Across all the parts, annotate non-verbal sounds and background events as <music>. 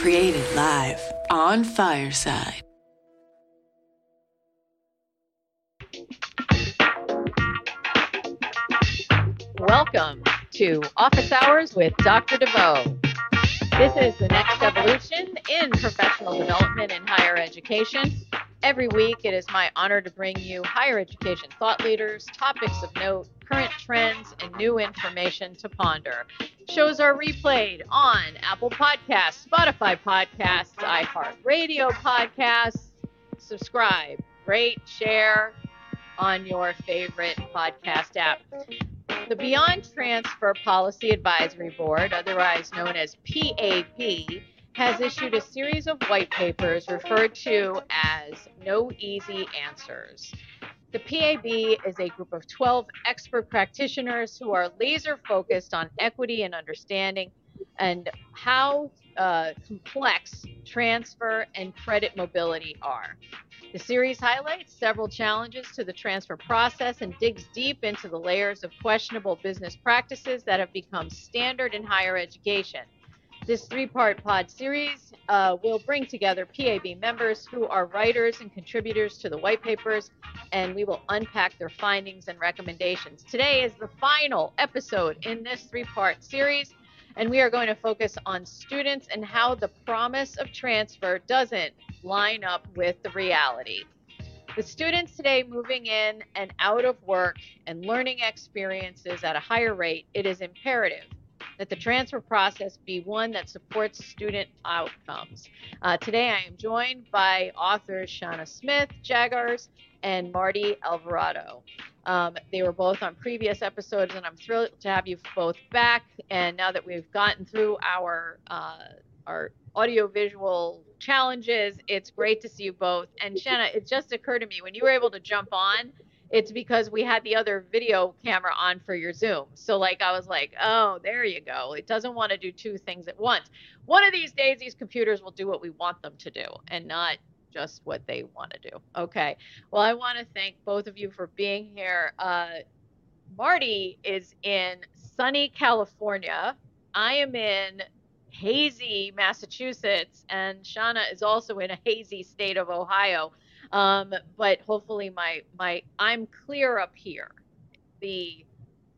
created live on Fireside. Welcome to Office Hours with Dr. De Veau. This is the next evolution in professional development in higher education. Every week, it is my honor to bring you higher education thought leaders, topics of note, current trends, and new information to ponder. Shows are replayed on Apple Podcasts, Spotify Podcasts, iHeartRadio Podcasts. Subscribe, rate, share on your favorite podcast app. The Beyond Transfer Policy Advisory Board, otherwise known as PAB, has issued a series of white papers referred to as No Easy Answers. The PAB is a group of 12 expert practitioners who are laser focused on equity and understanding and how uh, complex transfer and credit mobility are. The series highlights several challenges to the transfer process and digs deep into the layers of questionable business practices that have become standard in higher education. This three part pod series uh, will bring together PAB members who are writers and contributors to the white papers, and we will unpack their findings and recommendations. Today is the final episode in this three part series, and we are going to focus on students and how the promise of transfer doesn't line up with the reality. The students today moving in and out of work and learning experiences at a higher rate, it is imperative that the transfer process be one that supports student outcomes. Uh, today, I am joined by authors Shanna Smith, Jaggars, and Marty Alvarado. Um, they were both on previous episodes, and I'm thrilled to have you both back. And now that we've gotten through our uh, our audiovisual challenges, it's great to see you both. And Shanna, it just occurred to me when you were able to jump on it's because we had the other video camera on for your Zoom. So like I was like, oh, there you go. It doesn't want to do two things at once. One of these days, these computers will do what we want them to do and not just what they want to do. Okay. Well, I want to thank both of you for being here. Uh, Marty is in sunny California. I am in hazy Massachusetts, and Shanna is also in a hazy state of Ohio. Um, but hopefully my my I'm clear up here. The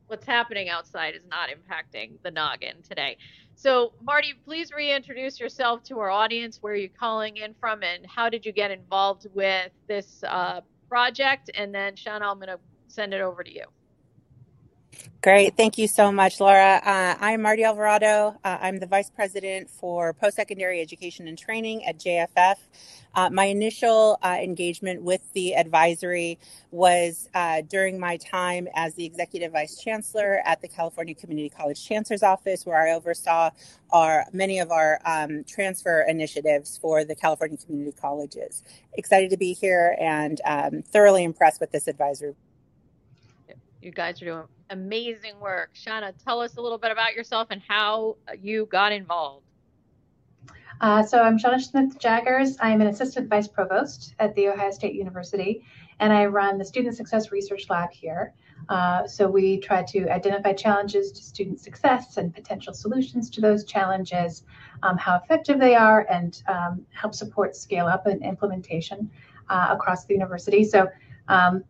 what's happening outside is not impacting the noggin today. So, Marty, please reintroduce yourself to our audience. Where are you calling in from, and how did you get involved with this uh, project? And then, Shanna, I'm going to send it over to you. Great. Thank you so much, Laura. Uh, I'm Marty Alvarado. Uh, I'm the Vice President for Post Secondary Education and Training at JFF. Uh, my initial uh, engagement with the advisory was uh, during my time as the Executive Vice Chancellor at the California Community College Chancellor's Office, where I oversaw our many of our um, transfer initiatives for the California community colleges. Excited to be here and um, thoroughly impressed with this advisory. You guys are doing amazing work. Shanna, tell us a little bit about yourself and how you got involved. Uh, so I'm Shanna Smith Jaggars. I'm an assistant vice provost at The Ohio State University, and I run the Student Success Research Lab here. Uh, so we try to identify challenges to student success and potential solutions to those challenges, um, how effective they are, and um, help support scale up and implementation uh, across the university. So um,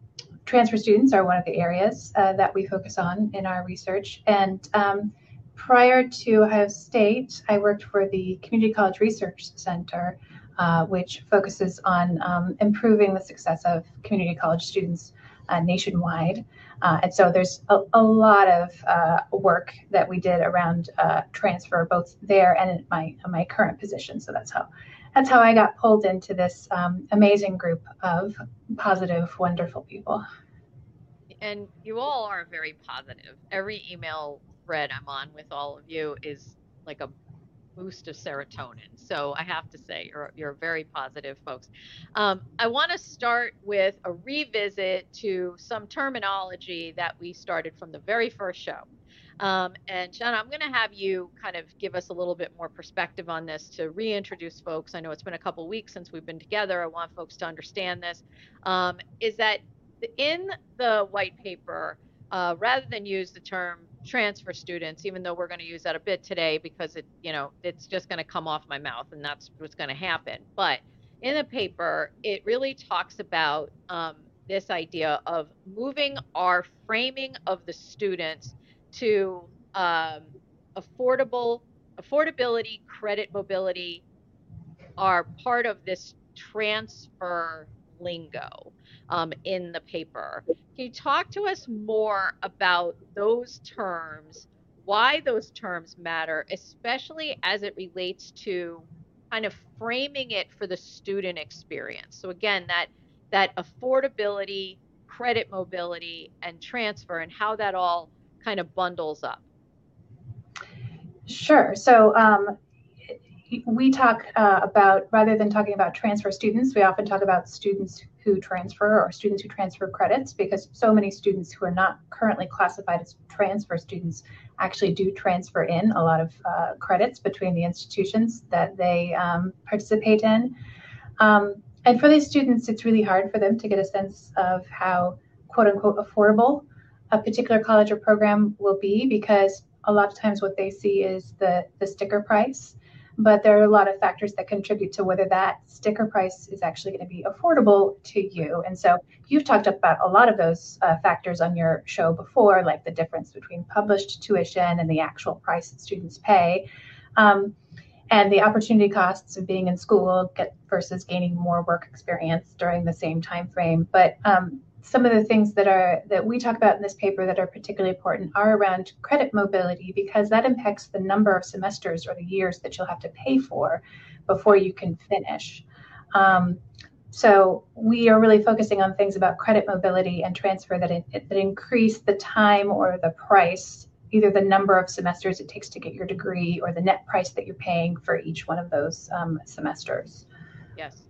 transfer students are one of the areas uh, that we focus on in our research. And um, prior to Ohio State, I worked for the Community College Research Center, uh, which focuses on um, improving the success of community college students uh, nationwide. Uh, and so there's a, a lot of uh, work that we did around uh, transfer, both there and in my my current position. So that's how that's how I got pulled into this um, amazing group of positive, wonderful people. And you all are very positive. Every email thread I'm on with all of you is like a boost of serotonin. So I have to say, you're, you're very positive folks. Um, I want to start with a revisit to some terminology that we started from the very first show. Um, and Shanna, I'm going to have you kind of give us a little bit more perspective on this to reintroduce folks. I know it's been a couple weeks since we've been together. I want folks to understand this. Um, is that in the white paper, uh, rather than use the term transfer students, even though we're going to use that a bit today because it, you know, it's just going to come off my mouth and that's what's going to happen. But in the paper, it really talks about um, this idea of moving our framing of the students to um, affordable, affordability, credit mobility are part of this transfer lingo um, in the paper. Can you talk to us more about those terms, why those terms matter, especially as it relates to kind of framing it for the student experience? So again, that that affordability, credit mobility, and transfer, and how that all kind of bundles up. Sure. So um, we talk uh, about rather than talking about transfer students, we often talk about students who transfer or students who transfer credits because so many students who are not currently classified as transfer students actually do transfer in a lot of uh, credits between the institutions that they um, participate in. Um, and for these students, it's really hard for them to get a sense of how quote unquote affordable a particular college or program will be because a lot of times what they see is the, the sticker price but there are a lot of factors that contribute to whether that sticker price is actually going to be affordable to you. And so you've talked about a lot of those uh, factors on your show before, like the difference between published tuition and the actual price that students pay. Um, and the opportunity costs of being in school versus gaining more work experience during the same time frame. But um, some of the things that are that we talk about in this paper that are particularly important are around credit mobility because that impacts the number of semesters or the years that you'll have to pay for before you can finish. Um, so we are really focusing on things about credit mobility and transfer that that increase the time or the price, either the number of semesters it takes to get your degree or the net price that you're paying for each one of those um, semesters. Yes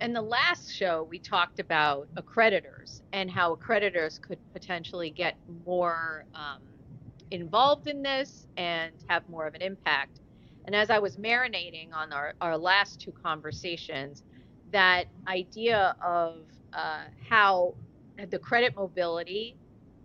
in the last show, we talked about accreditors and how accreditors could potentially get more um, involved in this and have more of an impact. And as I was marinating on our, our last two conversations, that idea of uh, how the credit mobility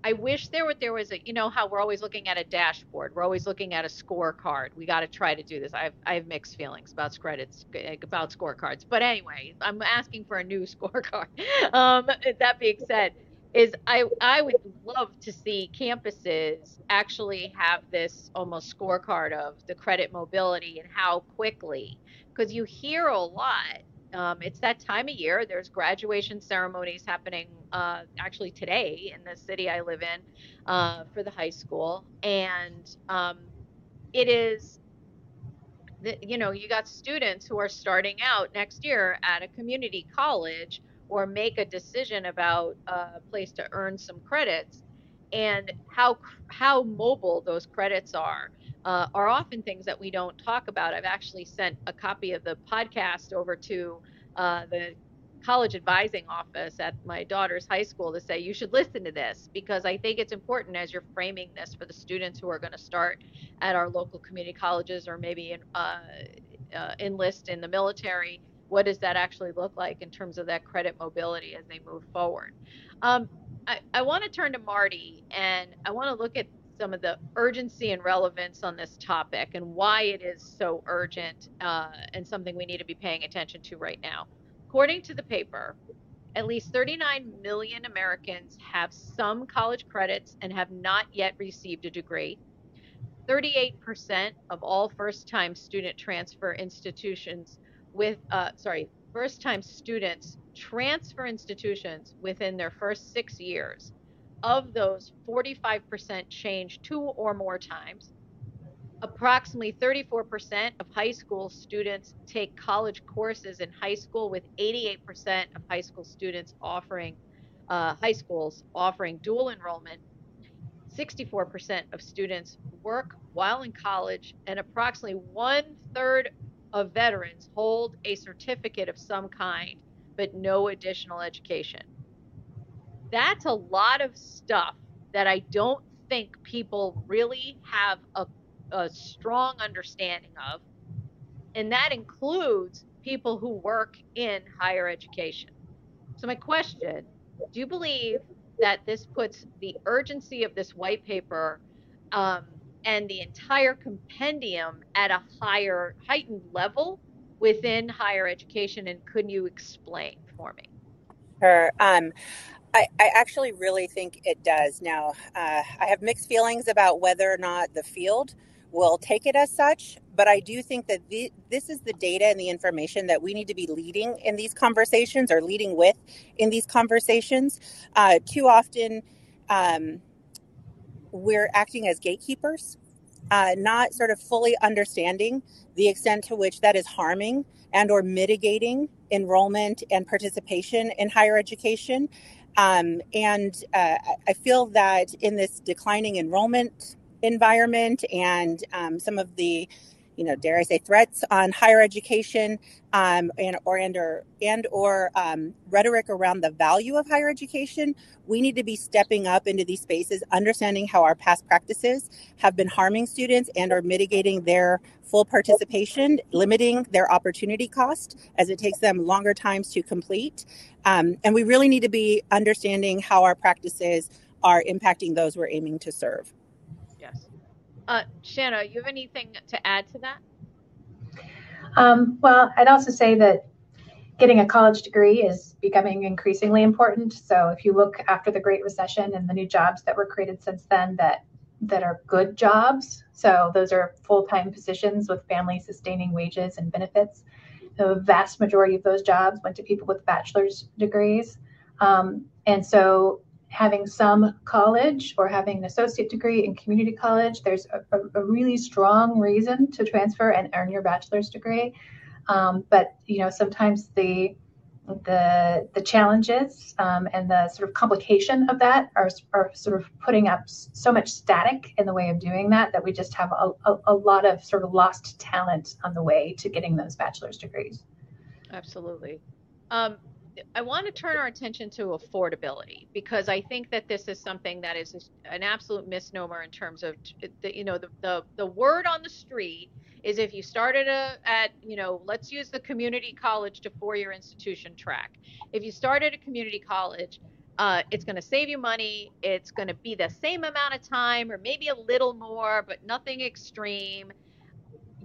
I wish there were there was a you know how we're always looking at a dashboard. We're always looking at a scorecard. We got to try to do this. I have I have mixed feelings about credits about scorecards. But anyway, I'm asking for a new <laughs> scorecard. Um, that being said, is I I would love to see campuses actually have this almost scorecard of the credit mobility and how quickly because you hear a lot um, it's that time of year. There's graduation ceremonies happening uh, actually today in the city I live in uh, for the high school, and um, it is. The, you know, you got students who are starting out next year at a community college or make a decision about a place to earn some credits, and how how mobile those credits are uh, are often things that we don't talk about. I've actually sent a copy of the podcast over to uh, the college advising office at my daughter's high school to say you should listen to this because I think it's important as you're framing this for the students who are going to start at our local community colleges or maybe in, uh, uh, enlist in the military. What does that actually look like in terms of that credit mobility as they move forward? Um, I, I want to turn to Marty and I want to look at some of the urgency and relevance on this topic and why it is so urgent uh, and something we need to be paying attention to right now. According to the paper, at least 39 million Americans have some college credits and have not yet received a degree. 38% of all first time student transfer institutions with, uh, sorry, first time students transfer institutions within their first six years of those, 45% change two or more times. Approximately 34% of high school students take college courses in high school, with 88% of high school students offering uh, high schools offering dual enrollment. 64% of students work while in college, and approximately one third of veterans hold a certificate of some kind, but no additional education that's a lot of stuff that I don't think people really have a, a strong understanding of. And that includes people who work in higher education. So, my question do you believe that this puts the urgency of this white paper um, and the entire compendium at a higher, heightened level within higher education? And could you explain for me? Sure. Um, I, I, actually really think it does. Now, uh, I have mixed feelings about whether or not the field will take it as such, but I do think that the, this is the data and the information that we need to be leading in these conversations or leading with in these conversations. Uh, too often, um, we're acting as gatekeepers, uh, not sort of fully understanding the extent to which that is harming and or mitigating enrollment and participation in higher education. Um, and uh, I feel that in this declining enrollment environment and um, some of the you know, dare I say, threats on higher education, um, and or and or and or um, rhetoric around the value of higher education, we need to be stepping up into these spaces, understanding how our past practices have been harming students and are mitigating their full participation, limiting their opportunity cost as it takes them longer times to complete. Um, and we really need to be understanding how our practices are impacting those we're aiming to serve. Uh, Shanna, you have anything to add to that? Um, well, I'd also say that getting a college degree is becoming increasingly important. So if you look after the Great Recession and the new jobs that were created since then that that are good jobs, so those are full-time positions with family sustaining wages and benefits. The vast majority of those jobs went to people with bachelor's degrees. Um, and so having some college or having an associate degree in community college, there's a, a, really strong reason to transfer and earn your bachelor's degree. Um, but you know, sometimes the the the challenges um, and the sort of complication of that are, are sort of putting up so much static in the way of doing that that we just have a, a, a lot of sort of lost talent on the way to getting those bachelor's degrees. Absolutely. Um, I want to turn our attention to affordability because I think that this is something that is an absolute misnomer in terms of the, you know the, the the word on the street is if you started a, at you know let's use the community college to four-year institution track. If you started at a community college uh, it's going to save you money it's going to be the same amount of time or maybe a little more but nothing extreme.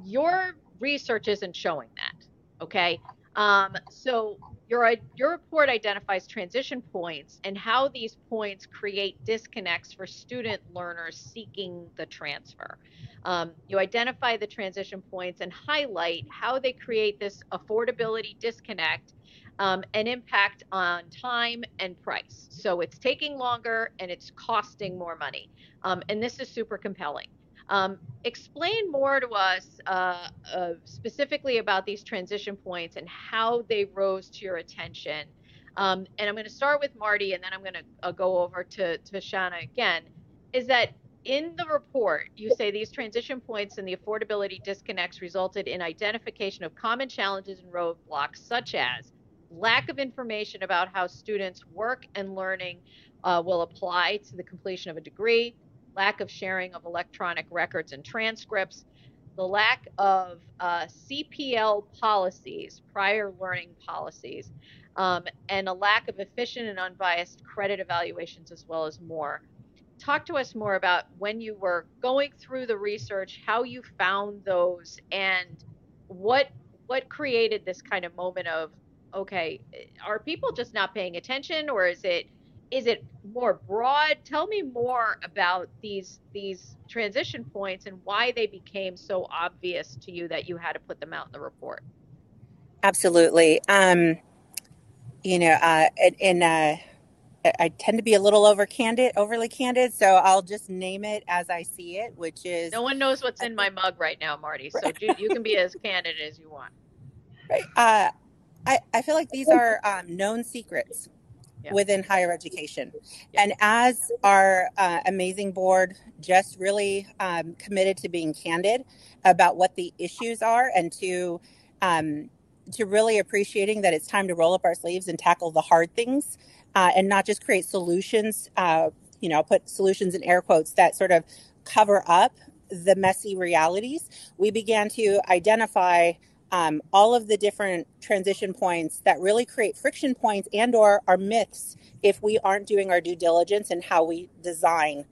Your research isn't showing that okay? Um, so your, your report identifies transition points and how these points create disconnects for student learners seeking the transfer. Um, you identify the transition points and highlight how they create this affordability disconnect um, and impact on time and price. So it's taking longer and it's costing more money. Um, and this is super compelling. Um, explain more to us uh, uh, specifically about these transition points and how they rose to your attention. Um, and I'm going to start with Marty, and then I'm going to uh, go over to, to Shanna again. Is that in the report, you say these transition points and the affordability disconnects resulted in identification of common challenges and roadblocks, such as lack of information about how students' work and learning uh, will apply to the completion of a degree, lack of sharing of electronic records and transcripts, the lack of uh, CPL policies, prior learning policies, um, and a lack of efficient and unbiased credit evaluations, as well as more. Talk to us more about when you were going through the research, how you found those, and what what created this kind of moment of, okay, are people just not paying attention, or is it is it more broad tell me more about these these transition points and why they became so obvious to you that you had to put them out in the report absolutely um you know uh and uh I tend to be a little over candid, overly candid, so I'll just name it as I see it, which is. No one knows what's in my mug right now, Marty. <laughs> So you, you can be as candid as you want. Right. Uh, I I feel like these are um, known secrets yeah. within higher education. Yeah. And as our uh, amazing board just really um, committed to being candid about what the issues are and to um, to really appreciating that it's time to roll up our sleeves and tackle the hard things uh, and not just create solutions. Uh, you know, put solutions in air quotes that sort of cover up the messy realities. We began to identify um, all of the different transition points that really create friction points and or are myths if we aren't doing our due diligence and how we design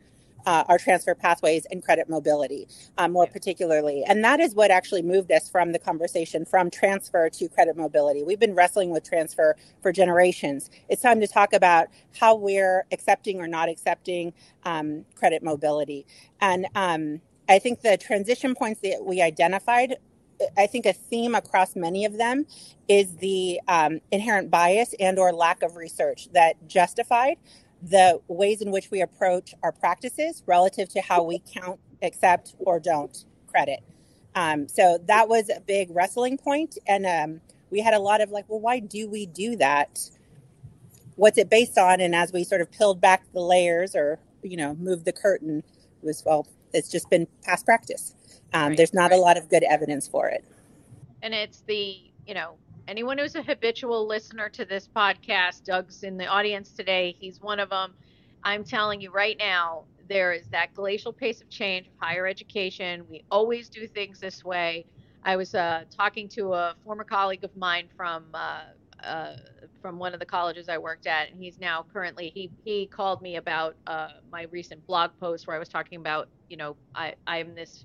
uh, our transfer pathways and credit mobility uh, more particularly. And that is what actually moved us from the conversation from transfer to credit mobility. We've been wrestling with transfer for generations. It's time to talk about how we're accepting or not accepting um, credit mobility. And um, I think the transition points that we identified I think a theme across many of them is the um, inherent bias and or lack of research that justified the ways in which we approach our practices relative to how we count, accept, or don't credit. Um, so that was a big wrestling point, and um, we had a lot of like, well, why do we do that? What's it based on? And as we sort of peeled back the layers, or you know, moved the curtain, it was well, it's just been past practice. Um, right, there's not right. a lot of good evidence for it. And it's the you know anyone who's a habitual listener to this podcast, Doug's in the audience today. He's one of them. I'm telling you right now, there is that glacial pace of change of higher education. We always do things this way. I was uh, talking to a former colleague of mine from uh, uh, from one of the colleges I worked at, and he's now currently he he called me about uh, my recent blog post where I was talking about you know I I'm this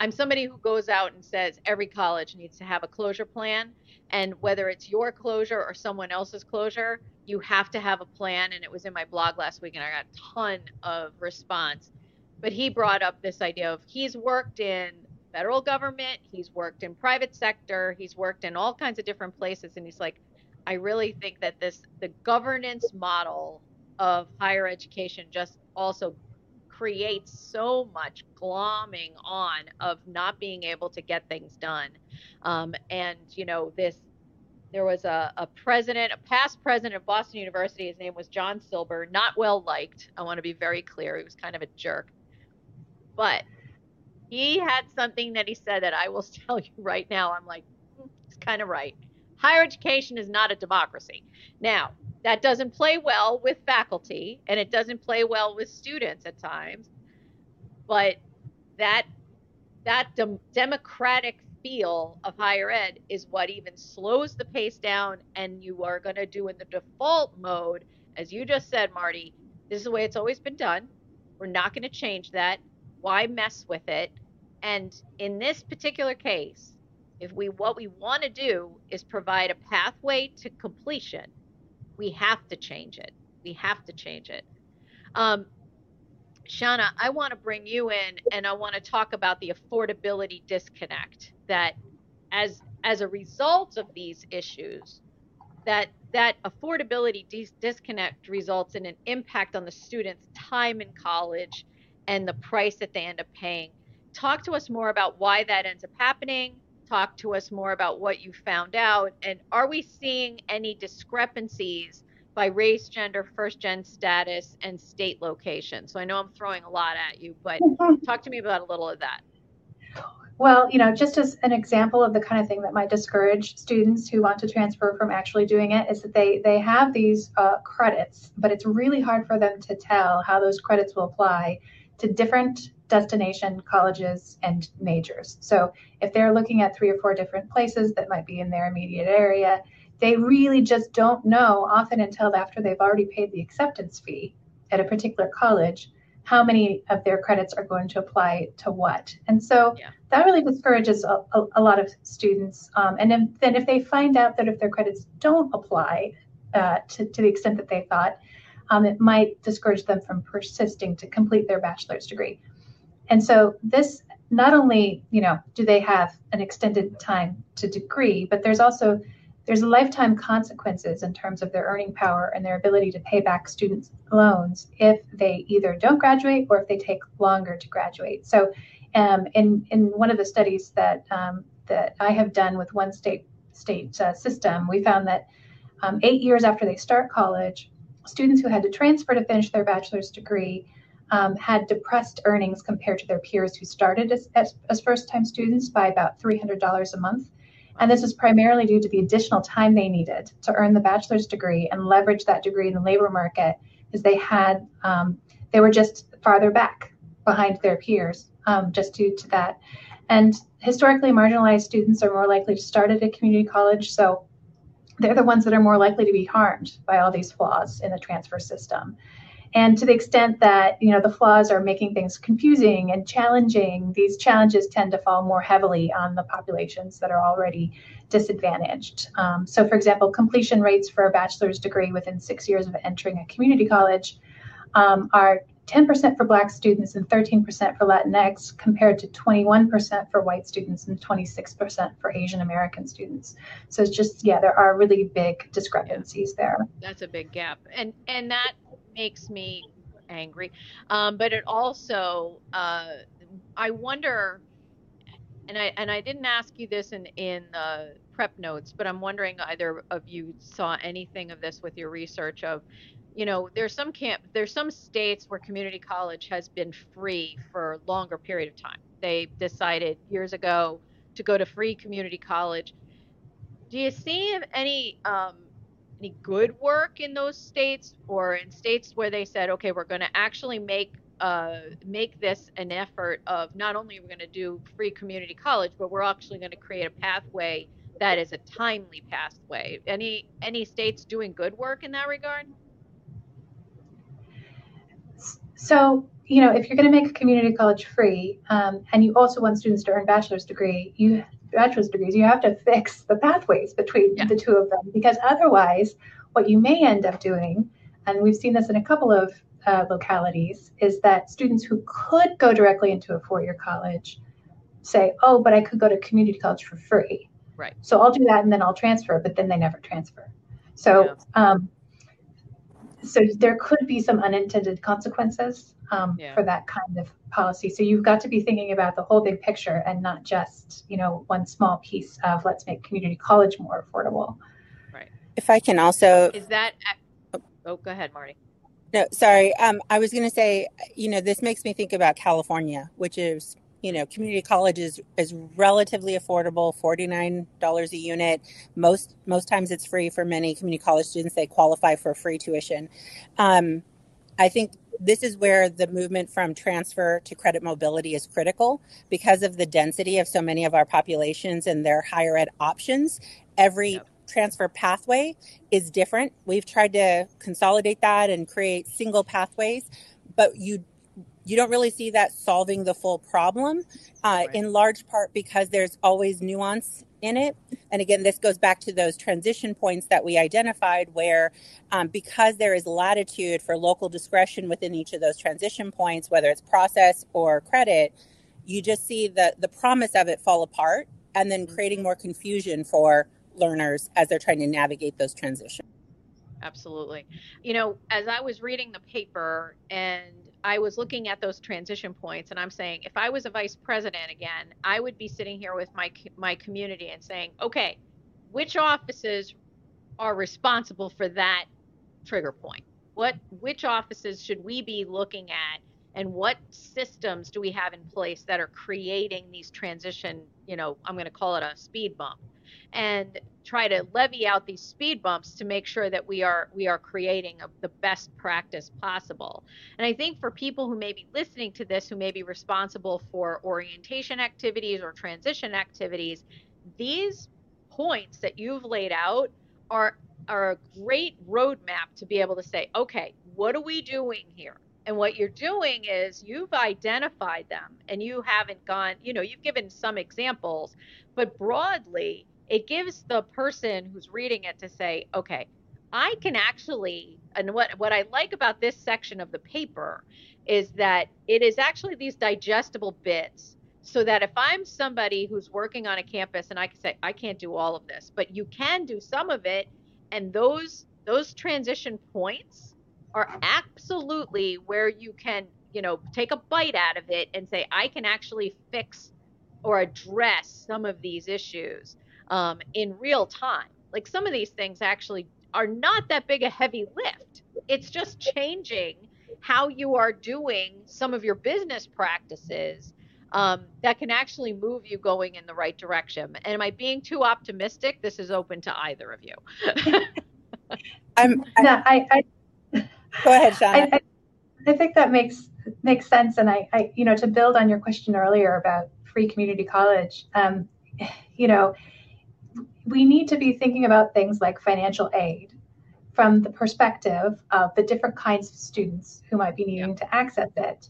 I'm somebody who goes out and says every college needs to have a closure plan. And whether it's your closure or someone else's closure, you have to have a plan. And it was in my blog last week, and I got a ton of response. But he brought up this idea of he's worked in federal government, he's worked in private sector, he's worked in all kinds of different places. And he's like, I really think that this, the governance model of higher education just also creates so much glomming on of not being able to get things done. Um, and, you know, this, there was a, a president, a past president of Boston University. His name was John Silber, not well liked. I want to be very clear. He was kind of a jerk. But he had something that he said that I will <laughs> tell you right now. I'm like, hmm, he's kind of right. Higher education is not a democracy. Now, that doesn't play well with faculty and it doesn't play well with students at times. But that that de- democratic feel of higher ed is what even slows the pace down and you are going to do in the default mode as you just said Marty. This is the way it's always been done. We're not going to change that. Why mess with it? And in this particular case if we what we want to do is provide a pathway to completion we have to change it. We have to change it. Um, Shanna, I want to bring you in and I want to talk about the affordability disconnect that as as a result of these issues that that affordability dis- disconnect results in an impact on the students time in college and the price that they end up paying talk to us more about why that ends up happening talk to us more about what you found out and are we seeing any discrepancies by race, gender, first gen status, and state location? So I know I'm throwing a lot at you, but <laughs> talk to me about a little of that. Well, you know, just as an example of the kind of thing that might discourage students who want to transfer from actually doing it is that they they have these uh, credits, but it's really hard for them to tell how those credits will apply to different destination colleges and majors. So if they're looking at three or four different places that might be in their immediate area, they really just don't know often until after they've already paid the acceptance fee at a particular college how many of their credits are going to apply to what. And so yeah. that really discourages a, a, a lot of students. Um, and then, then if they find out that if their credits don't apply uh, to, to the extent that they thought, um, it might discourage them from persisting to complete their bachelor's degree. And so this not only, you know, do they have an extended time to degree, but there's also there's lifetime consequences in terms of their earning power and their ability to pay back students' loans if they either don't graduate or if they take longer to graduate. So, um, in in one of the studies that um, that I have done with one state state uh, system, we found that um, eight years after they start college, students who had to transfer to finish their bachelor's degree um, had depressed earnings compared to their peers who started as, as, as first time students by about $300 a month. And this was primarily due to the additional time they needed to earn the bachelor's degree and leverage that degree in the labor market because they had, um, they were just farther back behind their peers um, just due to that. And historically marginalized students are more likely to start at a community college. So they're the ones that are more likely to be harmed by all these flaws in the transfer system. And to the extent that you know the flaws are making things confusing and challenging, these challenges tend to fall more heavily on the populations that are already disadvantaged. Um, so, for example, completion rates for a bachelor's degree within six years of entering a community college um, are 10% for Black students and 13% for Latinx, compared to 21% for white students and 26% for Asian American students. So it's just, yeah, there are really big discrepancies there. That's a big gap, and and that makes me angry. Um, but it also, uh, I wonder, and I and I didn't ask you this in in the prep notes, but I'm wondering either of you saw anything of this with your research of you know there's some camp there's some states where community college has been free for a longer period of time. They decided years ago to go to free community college. Do you see any um, any good work in those states or in states where they said okay we're going to actually make uh, make this an effort of not only we're going to do free community college but we're actually going to create a pathway that is a timely pathway any any states doing good work in that regard So, you know, if you're going to make a community college free, um, and you also want students to earn bachelor's degree, you bachelor's degrees, you have to fix the pathways between yeah. the two of them because otherwise, what you may end up doing, and we've seen this in a couple of uh, localities, is that students who could go directly into a four-year college say, "Oh, but I could go to community college for free." Right. So I'll do that and then I'll transfer, but then they never transfer. So yeah. um, so there could be some unintended consequences um, yeah. for that kind of policy. So you've got to be thinking about the whole big picture and not just you know one small piece of let's make community college more affordable. Right. If I can also is that oh go ahead, Marty. No, sorry. Um, I was going to say, you know, this makes me think about California, which is you know, community college is, is relatively affordable, $49 a unit. Most, most times it's free for many community college students. They qualify for free tuition. Um, I think this is where the movement from transfer to credit mobility is critical because of the density of so many of our populations and their higher ed options. Every yep. transfer pathway is different. We've tried to consolidate that and create single pathways, but you you don't really see that solving the full problem, uh, right. in large part because there's always nuance in it. And again, this goes back to those transition points that we identified, where um, because there is latitude for local discretion within each of those transition points, whether it's process or credit, you just see the, the promise of it fall apart and then creating more confusion for learners as they're trying to navigate those transitions. Absolutely. You know, as I was reading the paper and I was looking at those transition points and I'm saying if I was a vice president again, I would be sitting here with my my community and saying, "Okay, which offices are responsible for that trigger point? What which offices should we be looking at and what systems do we have in place that are creating these transition, you know, I'm going to call it a speed bump." And try to levy out these speed bumps to make sure that we are we are creating a, the best practice possible. And I think for people who may be listening to this, who may be responsible for orientation activities or transition activities, these points that you've laid out are are a great roadmap to be able to say, okay, what are we doing here? And what you're doing is you've identified them and you haven't gone, you know, you've given some examples, but broadly, it gives the person who's reading it to say, okay, I can actually, and what, what I like about this section of the paper is that it is actually these digestible bits so that if I'm somebody who's working on a campus and I can say, I can't do all of this, but you can do some of it. And those, those transition points are absolutely where you can, you know, take a bite out of it and say, I can actually fix or address some of these issues um, in real time. Like some of these things actually are not that big a heavy lift. It's just changing how you are doing some of your business practices um, that can actually move you going in the right direction. And am I being too optimistic? This is open to either of you. <laughs> I'm, I'm, no, I, I, <laughs> go ahead, Shanna. I, I, think that makes makes sense. And I, I, you know, to build on your question earlier about free community college, um, you know, we need to be thinking about things like financial aid from the perspective of the different kinds of students who might be needing to access it.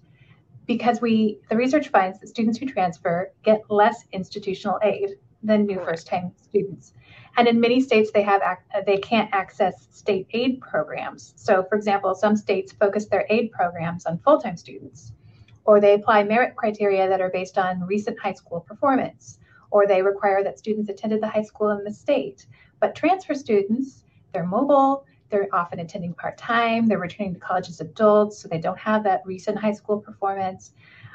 Because we the research finds that students who transfer get less institutional aid than new first time students. And in many states they have they can't access state aid programs. So for example some states focus their aid programs on full-time students or they apply merit criteria that are based on recent high school performance or they require that students attended the high school in the state but transfer students they're mobile they're often attending part time. They're returning to college as adults, so they don't have that recent high school performance.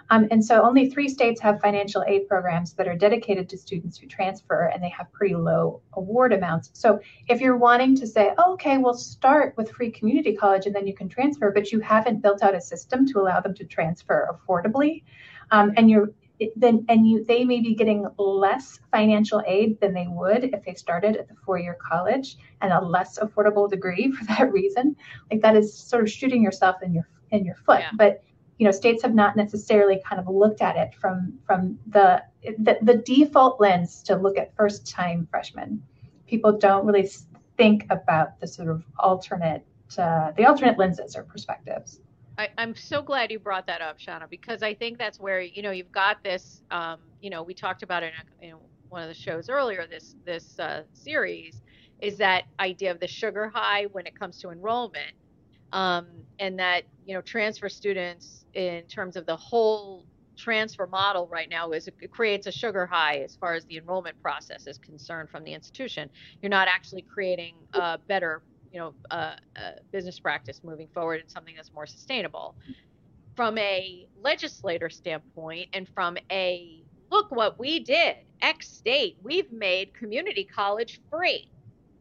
Um, and so only three states have financial aid programs that are dedicated to students who transfer, and they have pretty low award amounts. So if you're wanting to say, oh, okay, we'll start with free community college and then you can transfer, but you haven't built out a system to allow them to transfer affordably, um, and you're then and you they may be getting less financial aid than they would if they started at the four-year college and a less affordable degree <laughs> for that reason. Like that is sort of shooting yourself in your in your foot. Yeah. but you know states have not necessarily kind of looked at it from from the, the the default lens to look at first time freshmen. People don't really think about the sort of alternate uh, the alternate lenses or perspectives I, am so glad you brought that up, Shanna, because I think that's where you know you've got this. Um, you know, we talked about it in, in, one of the shows earlier. This this uh, series is that idea of the sugar high when it comes to enrollment, um, and that you know transfer students in terms of the whole transfer model right now is it creates a sugar high as far as the enrollment process is concerned from the institution. You're not actually creating a better you know a, a business practice moving forward and something that's more sustainable. Mm-hmm. From a legislator standpoint and from a look what we did x state we've made community college free.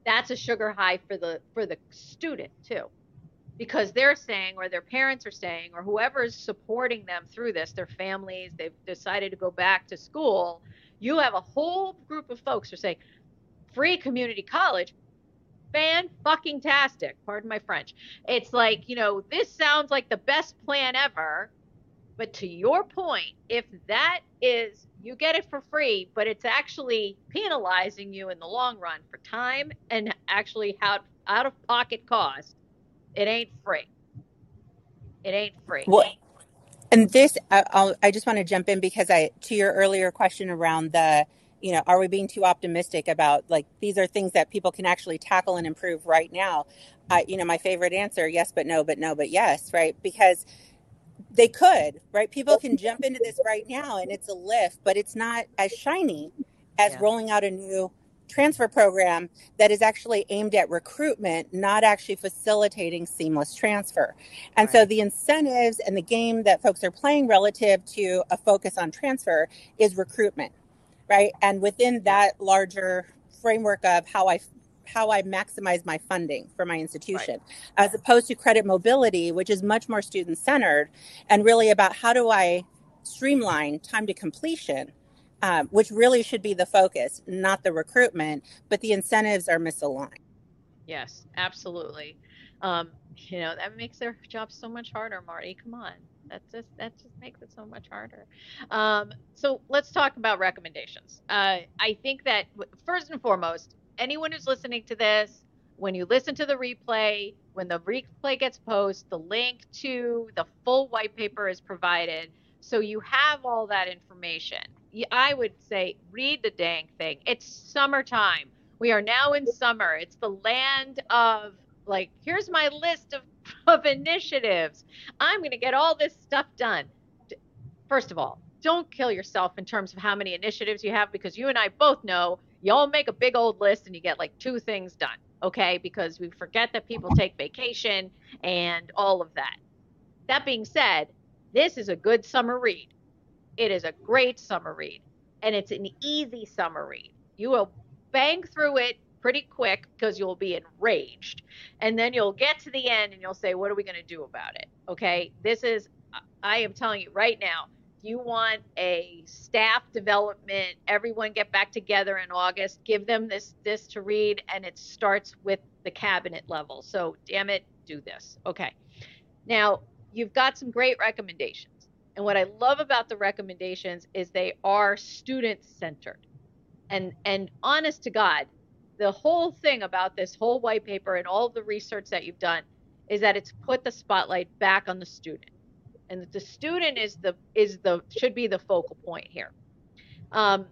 That's a sugar high for the for the student too. Because they're saying or their parents are saying or whoever is supporting them through this their families they've decided to go back to school you have a whole group of folks who are saying free community college fan fucking tastic. Pardon my French. It's like, you know, this sounds like the best plan ever. But to your point, if that is you get it for free, but it's actually penalizing you in the long run for time and actually out out of pocket cost, it ain't free. It ain't free. And this, I, I just want to jump in because I, to your earlier question around the you know, are we being too optimistic about like these are things that people can actually tackle and improve right now? Uh, you know, my favorite answer, yes, but no, but no, but yes, right? Because they could, right? People can jump into this right now and it's a lift, but it's not as shiny as yeah. rolling out a new transfer program that is actually aimed at recruitment, not actually facilitating seamless transfer. And right. so the incentives and the game that folks are playing relative to a focus on transfer is recruitment right? And within that larger framework of how I how I maximize my funding for my institution, right. as opposed to credit mobility, which is much more student centered and really about how do I streamline time to completion, um, which really should be the focus, not the recruitment, but the incentives are misaligned. Yes, absolutely. Um, you know, that makes their job so much harder, Marty. Come on. That just that just makes it so much harder. Um, so let's talk about recommendations. Uh, I think that first and foremost, anyone who's listening to this, when you listen to the replay, when the replay gets posted, the link to the full white paper is provided, so you have all that information. I would say read the dang thing. It's summertime. We are now in summer. It's the land of like here's my list of, <laughs> of initiatives. I'm going to get all this stuff done. First of all don't kill yourself in terms of how many initiatives you have because you and i both know you all make a big old list and you get like two things done okay? Because we forget that people take vacation and all of that. That being said this is a good summer read. It is a great summer read and it's an easy summer read. You will bang through it pretty quick because you'll be enraged. And then you'll get to the end and you'll say, What are we going to do about it? Okay. This is, I am telling you right now, you want a staff development, everyone get back together in August, give them this this to read, and it starts with the cabinet level. So damn it, do this. Okay. Now you've got some great recommendations. And what I love about the recommendations is they are student centered. And and honest to God, the whole thing about this whole white paper and all the research that you've done is that it's put the spotlight back on the student. And the student is the is the should be the focal point here. Um,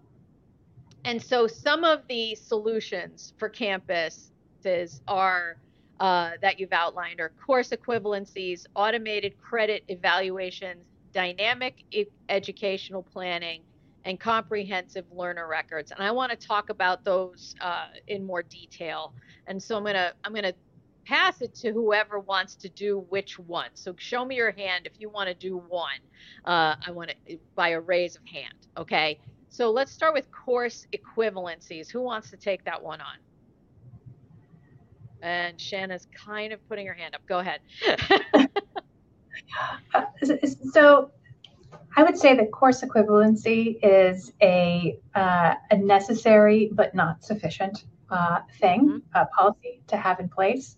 and so some of the solutions for campuses are uh, that you've outlined are course equivalencies automated credit evaluations dynamic e- educational planning and comprehensive learner records and i want to talk about those uh, in more detail. And so i'm to i'm to pass it to whoever wants to do which one. So show me your hand if you want to do one. Uh, i want to by a raise of hand okay? So let's start with course equivalencies. Who wants to take that one on? And shanna's kind of putting her hand up. Go ahead. <laughs> <laughs> So I would say that course equivalency is a, uh, a necessary but not sufficient uh, thing, mm-hmm. a policy to have in place.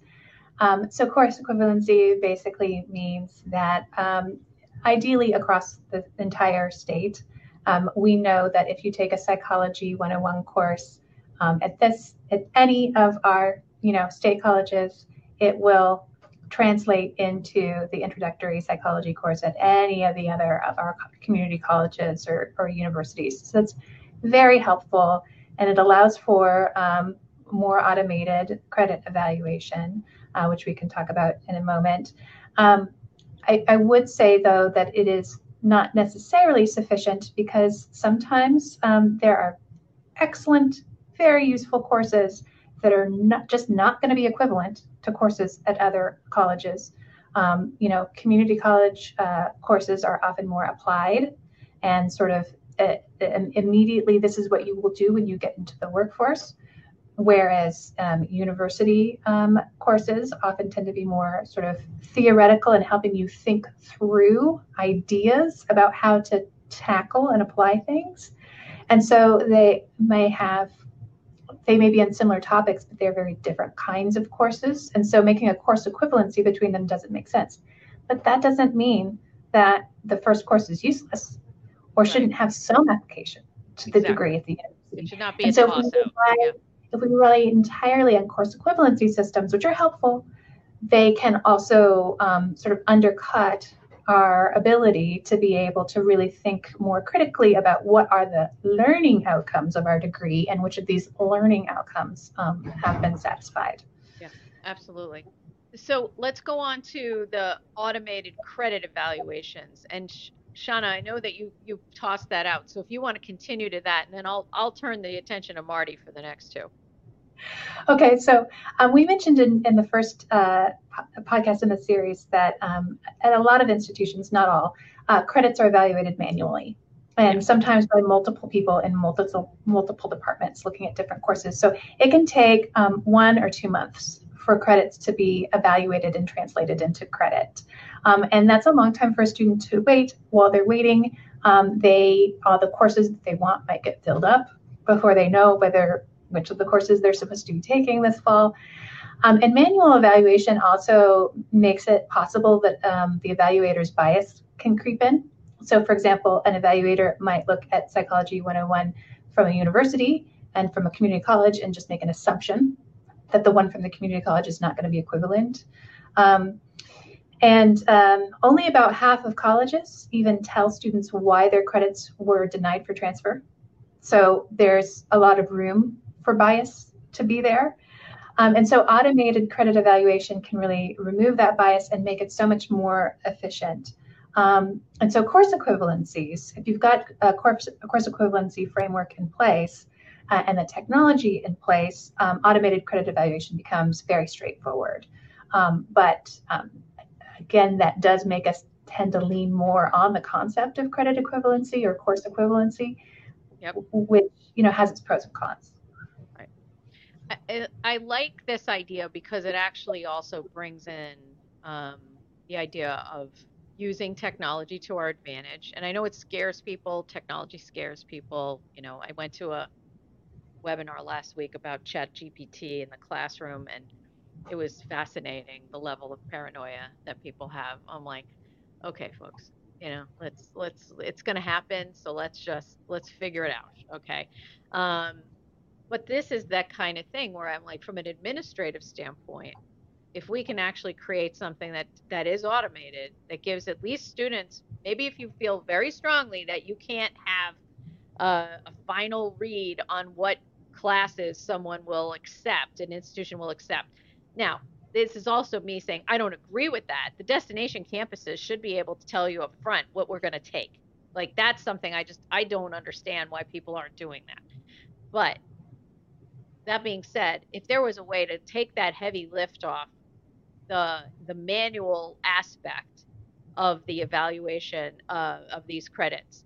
Um, so, course equivalency basically means that um, ideally across the entire state, um, we know that if you take a psychology 101 course um, at this at any of our you know state colleges, it will translate into the introductory psychology course at any of the other of our community colleges or, or universities. So it's very helpful and it allows for um, more automated credit evaluation, uh, which we can talk about in a moment. Um, I, I, would say, though, that it is not necessarily sufficient because sometimes um, there are excellent, very useful courses that are not just not going to be equivalent to courses at other colleges. Um, you know, community college uh, courses are often more applied and sort of uh, immediately this is what you will do when you get into the workforce. Whereas um, university um, courses often tend to be more sort of theoretical and helping you think through ideas about how to tackle and apply things. And so they may have they may be on similar topics, but they're very different kinds of courses. And so making a course equivalency between them doesn't make sense. But that doesn't mean that the first course is useless or right. shouldn't have some application to the exactly. degree at the end. It should not be and so if we, rely, yeah. if we rely entirely on course equivalency systems, which are helpful, they can also um, sort of undercut our ability to be able to really think more critically about what are the learning outcomes of our degree and which of these learning outcomes um, have been satisfied. Yeah, absolutely. So let's go on to the automated credit evaluations. And Shanna, I know that you you tossed that out. So if you want to continue to that, and then I'll I'll turn the attention to Marty for the next two. Okay, so um, we mentioned in, in the first uh, podcast in the series that um, at a lot of institutions, not all, uh, credits are evaluated manually and sometimes by multiple people in multiple multiple departments looking at different courses. So it can take um, one or two months for credits to be evaluated and translated into credit, um, and that's a long time for a student to wait. While they're waiting, um, they all the courses that they want might get filled up before they know whether which of the courses they're supposed to be taking this fall. Um, and manual evaluation also makes it possible that um, the evaluator's bias can creep in. So, for example, an evaluator might look at Psychology 101 from a university and from a community college and just make an assumption that the one from the community college is not going to be equivalent. Um, and um, only about half of colleges even tell students why their credits were denied for transfer. So there's a lot of room for bias to be there. Um, and so automated credit evaluation can really remove that bias and make it so much more efficient. Um, and so course equivalencies, if you've got a course, a course equivalency framework in place uh, and the technology in place, um, automated credit evaluation becomes very straightforward. Um, but um, again, that does make us tend to lean more on the concept of credit equivalency or course equivalency, yep. which you know has its pros and cons. I, I like this idea because it actually also brings in um, the idea of using technology to our advantage. And I know it scares people. Technology scares people. You know, I went to a webinar last week about Chat GPT in the classroom, and it was fascinating the level of paranoia that people have. I'm like, okay, folks, you know, let's let's it's going to happen. So let's just let's figure it out. Okay. Um, but this is that kind of thing where I'm like, from an administrative standpoint, if we can actually create something that that is automated that gives at least students maybe if you feel very strongly that you can't have a, a final read on what classes someone will accept an institution will accept. Now this is also me saying i don't agree with that. The destination campuses should be able to tell you up front what we're going to take. Like that's something i just i don't understand why people aren't doing that. But that being said if there was a way to take that heavy lift off the the manual aspect of the evaluation uh, of these credits.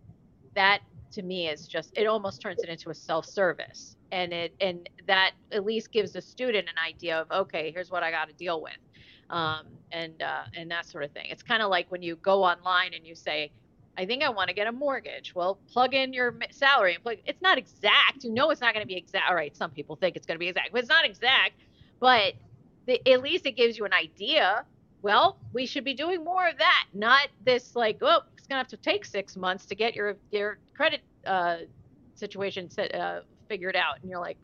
That to me is just it almost turns it into a self-service, and it and that at least gives the student an idea of okay, here's what I got to deal with, um, and uh, and that sort of thing. It's kind of like when you go online and you say. I think I want to get a mortgage. Well, plug in your salary and. It's not exact. You know, it's not going to be exact. All right, some people think it's going to be exact, but it's not exact. But at least it gives you an idea. Well, we should be doing more of that, not this like, oh, it's gonna have to take six months to get your your credit uh, situation set, uh, figured out, and you're like,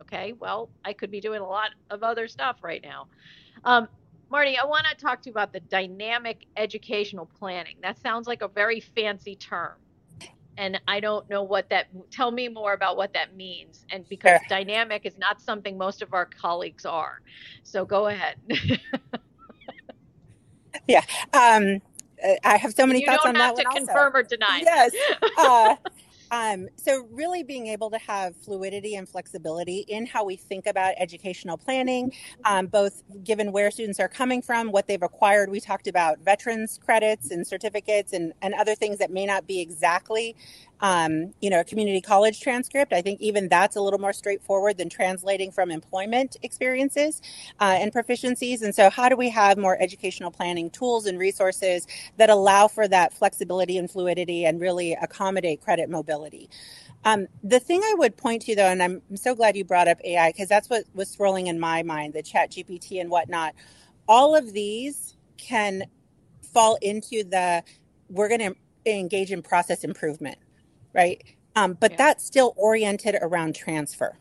okay, well, I could be doing a lot of other stuff right now. Um, Marty, I want to talk to you about the dynamic educational planning. That sounds like a very fancy term and I don't know what that. Tell me more about what that means, and because sure. <laughs> dynamic is not something most of our colleagues are. So go ahead. <laughs> yeah, um, I have so many thoughts on that. You don't have to confirm or deny. Yes. Uh, <laughs> um, so, really being able to have fluidity and flexibility in how we think about educational planning, um, both given where students are coming from, what they've acquired. We talked about veterans credits and certificates and, and other things that may not be exactly um, you know, a community college transcript. I think even that's a little more straightforward than translating from employment experiences uh, and proficiencies. And so, how do we have more educational planning tools and resources that allow for that flexibility and fluidity and really accommodate credit mobility? Um, the thing I would point to, though, and I'm so glad you brought up AI because that's what was swirling in my mind, the Chat GPT and whatnot. All of these can fall into the we're going to engage in process improvement right? Um, but yeah. that's still oriented around transfer,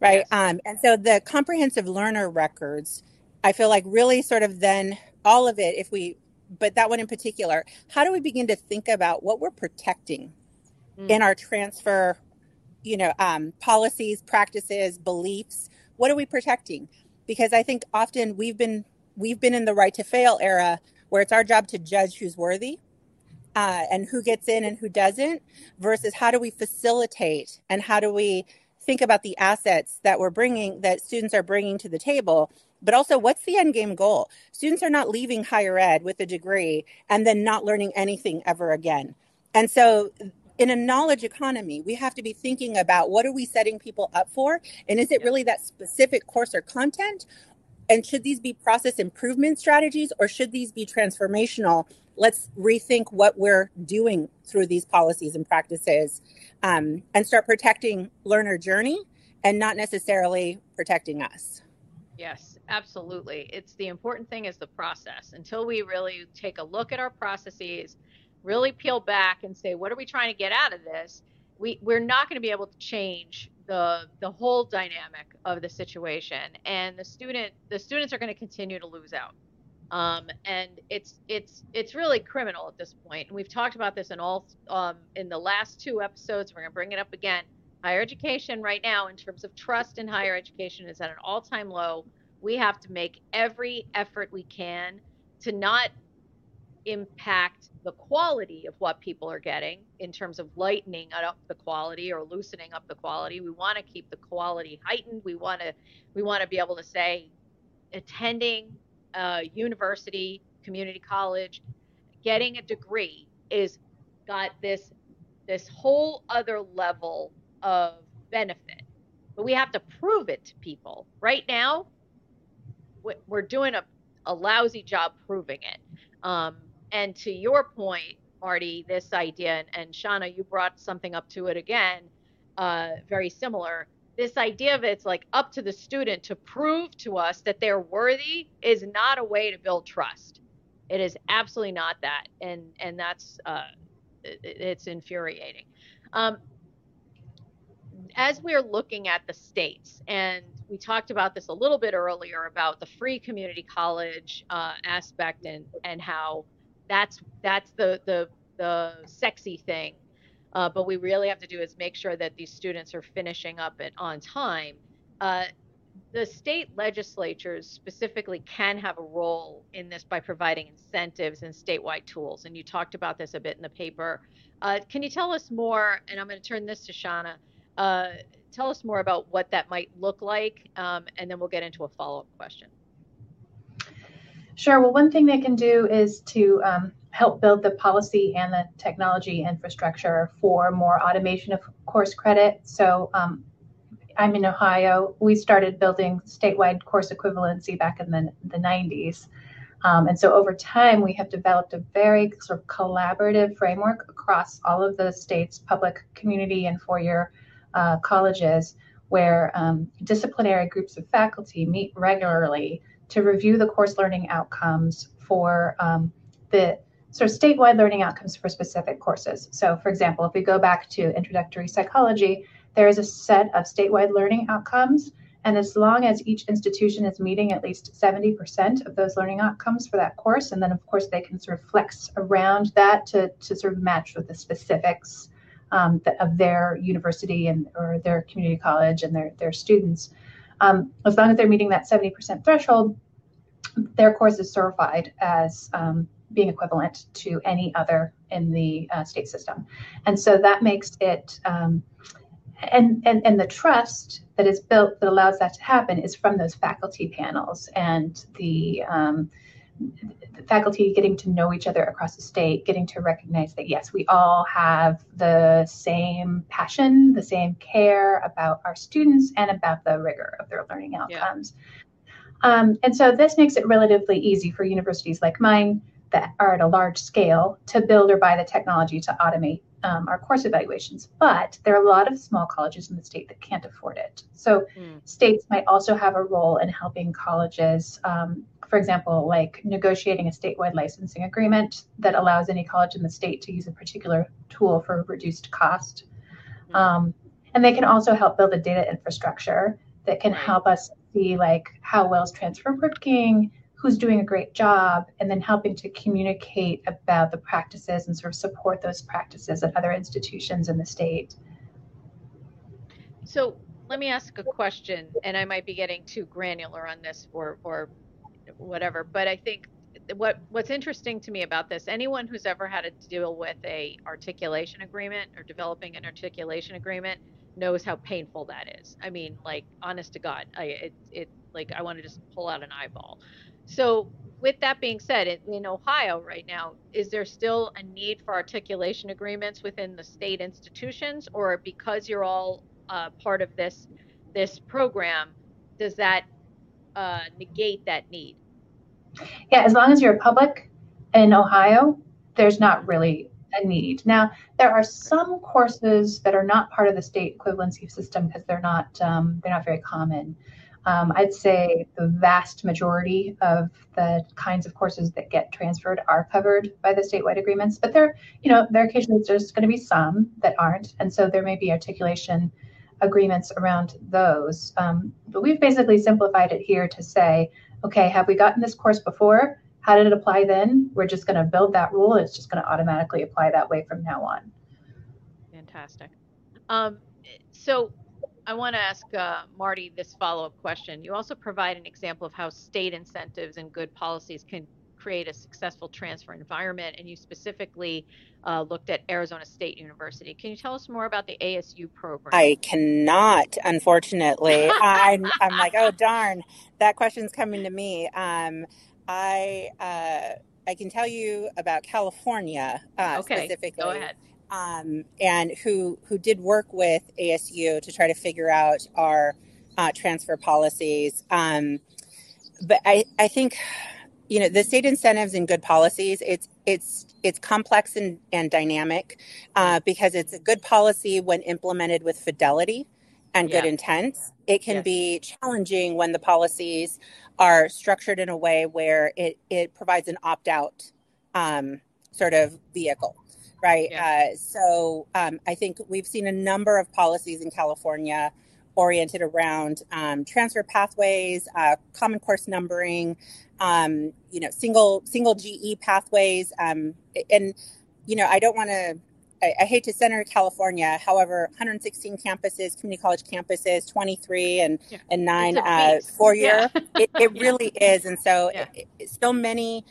right? Yes. Um, and so the comprehensive learner records, I feel like really sort of then all of it, if we, but that one in particular, how do we begin to think about what we're protecting mm. in our transfer, you know, um, policies, practices, beliefs? What are we protecting? Because I think often we've been we've been in the right to fail era where it's our job to judge who's worthy uh, and who gets in and who doesn't versus how do we facilitate and how do we think about the assets that we're bringing that students are bringing to the table but also what's the end game goal? Students are not leaving higher ed with a degree and then not learning anything ever again. And so in a knowledge economy we have to be thinking about what are we setting people up for? And is it really that specific course or content and should these be process improvement strategies or should these be transformational? Let's rethink what we're doing through these policies and practices um, and start protecting learner journey and not necessarily protecting us. Yes absolutely. It's the important thing is the process. Until we really take a look at our processes really peel back and say what are we trying to get out of this we, we're not going to be able to change the the whole dynamic of the situation and the student the students are going to continue to lose out um, and it's it's it's really criminal at this. And we've talked about this in all um, in the last two episodes. We're going to bring it up again. Higher education right now, in terms of trust in higher education, is at an all-time low. We have to make every effort we can to not impact the quality of what people are getting in terms of lightening up the quality or loosening up the quality. We want to keep the quality heightened. We want to we want to be able to say attending uh, university, community college, getting a degree is got this this whole other level of benefit. But we have to prove it to people. Right now, we're doing a, a lousy job proving it. Um, and to your point, Marty, this idea, and, and Shanna, you brought something up to it again, uh, very similar this idea of it's like up to the student to prove to us that they're worthy is not a way to build trust. It is absolutely not that, and and that's uh, it, it's infuriating. Um, as we're looking at the states, and we talked about this a little bit earlier about the free community college uh, aspect and and how that's that's the the the sexy thing. Uh, but we really have to do is make sure that these students are finishing up on time. Uh, the state legislatures specifically can have a role in this by providing incentives and statewide tools. And you talked about this a bit in the paper. Uh, can you tell us more? And I'm going to turn this to Shanna. Uh, tell us more about what that might look like, um, and then we'll get into a follow up question. Sure. Well, one thing they can do is to um, help build the policy and the technology infrastructure for more automation of course credit. So um, I'm in Ohio. We started building statewide course equivalency back in the, the 90s. Um, and so over time, we have developed a very sort of collaborative framework across all of the state's public, community, and four year uh, colleges where um, disciplinary groups of faculty meet regularly to review the course learning outcomes for um, the sort of statewide learning outcomes for specific courses. So, for example, if we go back to introductory psychology, there is a set of statewide learning outcomes. And as long as each institution is meeting at least 70% of those learning outcomes for that course, and then of course they can sort of flex around that to, to sort of match with the specifics um, of their university and or their community college and their, their students. Um, as long as they're meeting that 70% threshold, their course is certified as um, being equivalent to any other in the uh, state system. And so that makes it, um, and, and, and the trust that is built that allows that to happen is from those faculty panels and the, um, faculty getting to know each other across the state, getting to recognize that yes, we all have the same passion, the same care about our students and about the rigor of their learning outcomes. Yeah. Um, and so this makes it relatively easy for universities like mine that are at a large scale to build or buy the technology to automate um, our course evaluations. But there are a lot of small colleges in the state that can't afford it. So mm. states might also have a role in helping colleges, um, for example, like negotiating a statewide licensing agreement that allows any college in the state to use a particular tool for reduced cost. Mm. Um, and they can also help build a data infrastructure that can help us see like how well is transfer working, who's doing a great job, and then helping to communicate about the practices and sort of support those practices at other institutions in the state. So let me ask a question, and I might be getting too granular on this or or whatever, but I think what what's interesting to me about this, anyone who's ever had to deal with a articulation agreement or developing an articulation agreement knows how painful that is. I mean, like honest to God, I it it like I want to just pull out an eyeball. So with that being said, in, Ohio right now, is there still a need for articulation agreements within the state institutions, or because you're all uh, part of this this program, does that uh, negate that need? Yeah, as long as you're a public in Ohio, there's not really a need. Now, there are some courses that are not part of the state equivalency system because they're not um, they're not very common. Um, I'd say the vast majority of the kinds of courses that get transferred are covered by the statewide agreements, but there, you know, there occasionally there's going to be some that aren't, and so there may be articulation agreements around those. Um, but we've basically simplified it here to say, okay, have we gotten this course before? How did it apply then? We're just going to build that rule. It's just going to automatically apply that way from now on. Fantastic. Um, so I want to ask uh, Marty this follow up question. You also provide an example of how state incentives and good policies can create a successful transfer environment, and you specifically uh, looked at Arizona State University. Can you tell us more about the ASU program? I cannot, unfortunately. <laughs> I'm, I'm like, oh, darn, that question's coming to me. Um, I, uh, I can tell you about California uh, okay, specifically. Go ahead um, and who who did work with ASU to try to figure out our uh, transfer policies. Um, but I, I think you know the state incentives and good policies. It's it's it's complex and, and dynamic uh, because it's a good policy when implemented with fidelity and good yeah. intent. It can yes. be challenging when the policies are structured in a way where it, it provides an opt out um, sort of vehicle. right? Yeah. Uh, so um, I think we've seen a number of policies in California oriented around um, transfer pathways, uh, common course numbering, um, you know, single single GE pathways, um, and you know, I don't want to. I, I, hate to center California. However, 116 campuses, community college campuses, 23 and yeah. and nine uh, four year. Yeah. It, it <laughs> yeah. really is, and so it, it, so many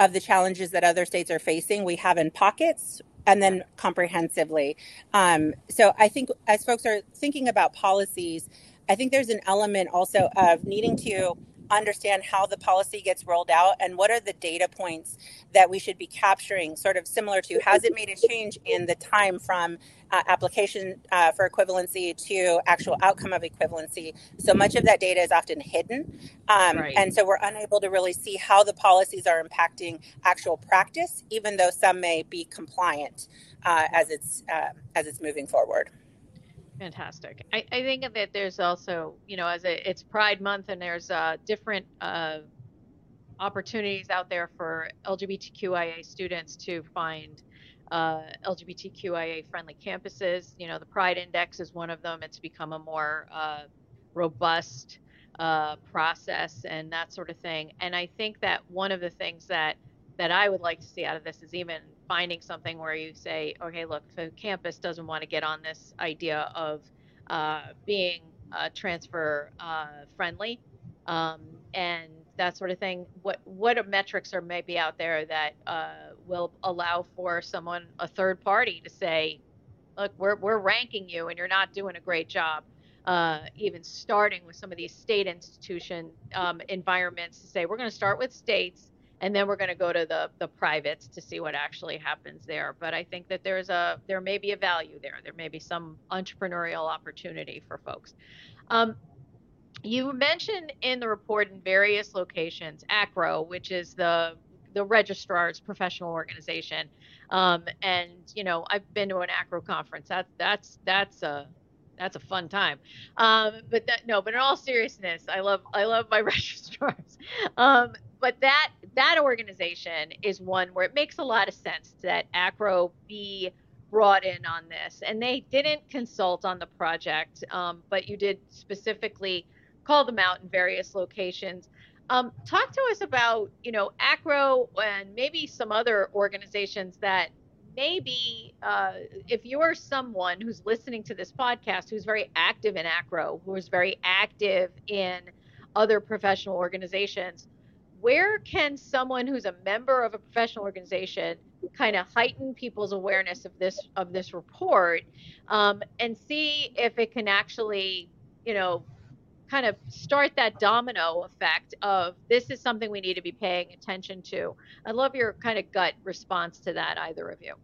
of the challenges that other states are facing, we have in pockets and then comprehensively. Um, so I think as folks are thinking about policies, I think there's an element also of needing to understand how the policy gets rolled out and what are the data points that we should be capturing, sort of similar to has it made a change in the time from uh, application uh, for equivalency to actual outcome of equivalency. So much of that data is often hidden. Um, right. And so we're unable to really see how the policies are impacting actual practice, even though some may be compliant uh, as, it's, uh, as it's moving forward. Fantastic. I, I think that there's also, you know, as a, it's Pride Month and there's uh, different uh, opportunities out there for LGBTQIA students to find uh, LGBTQIA friendly campuses. You know, the Pride Index is one of them. It's become a more uh, robust uh, process and that sort of thing. And I think that one of the things that that I would like to see out of this is even finding something where you say, okay, look, the campus doesn't want to get on this idea of uh, being uh, transfer uh, friendly um, and that sort of thing. What what metrics are maybe out there that uh, will allow for someone, a third party, to say, look, we're we're ranking you and you're not doing a great job. Uh, even starting with some of these state institution um, environments to say we're going to start with states and then we're going to go to the the privates to see what actually happens there. But i think that there's a there may be a value there. There may be some entrepreneurial opportunity for folks. Um, you mentioned in the report in various locations AACRAO which is the the registrar's professional organization. Um, and you know i've been to an AACRAO conference. That that's that's a that's a fun time. Um, but that no, but in all seriousness, I love I love my <laughs> registrars. Um, but that that organization is one where it makes a lot of sense that AACRAO be brought in on this, and they didn't consult on the project, um, but you did specifically call them out in various locations. Um, talk to us about you know AACRAO and maybe some other organizations that maybe uh, if you're someone who's listening to this podcast who's very active in AACRAO who's very active in other professional organizations where can someone who's a member of a professional organization kind of heighten people's awareness of this of this report um, and see if it can actually you know kind of start that domino effect of this is something we need to be paying attention to? I love your kind of gut response to that either of you.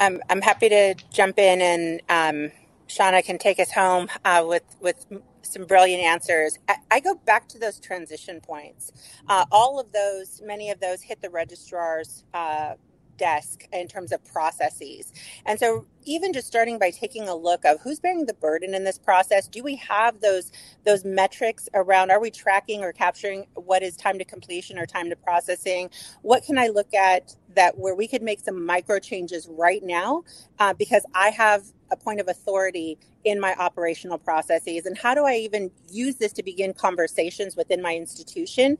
I'm, I'm happy to jump in and um, shanna can take us home uh, with with some brilliant answers. I, I, go back to those transition points. Uh, all of those, many of those hit the registrar's uh, desk in terms of processes. And so even just starting by taking a look of who's bearing the burden in this process, do we have those those metrics around are we tracking or capturing what is time to completion or time to processing? What can I look at that where we could make some micro changes right now uh, because I have a point of authority in my operational processes? And how do i even use this to begin conversations within my institution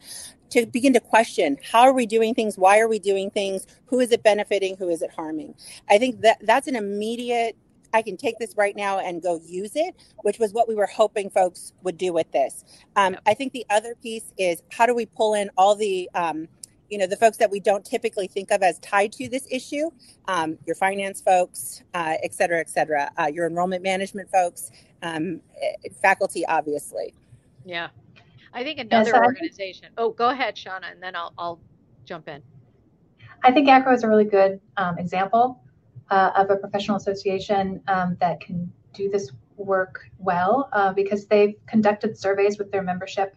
to begin to question how are we doing things? Why are we doing things? Who is it benefiting? Who is it harming? I think that that's an immediate i can take this right now and go use it which was what we were hoping folks would do with this. Um, i think the other piece is how do we pull in all the um, you know the folks that we don't typically think of as tied to this issue um, your finance folks uh, et cetera et cetera uh, your enrollment management folks um, eh, faculty obviously yeah I think another yes, organization. Think, oh, go ahead, Shanna, and then I'll I'll jump in. I think AACRAO is a really good um, example uh, of a professional association um, that can do this work well uh, because they've conducted surveys with their membership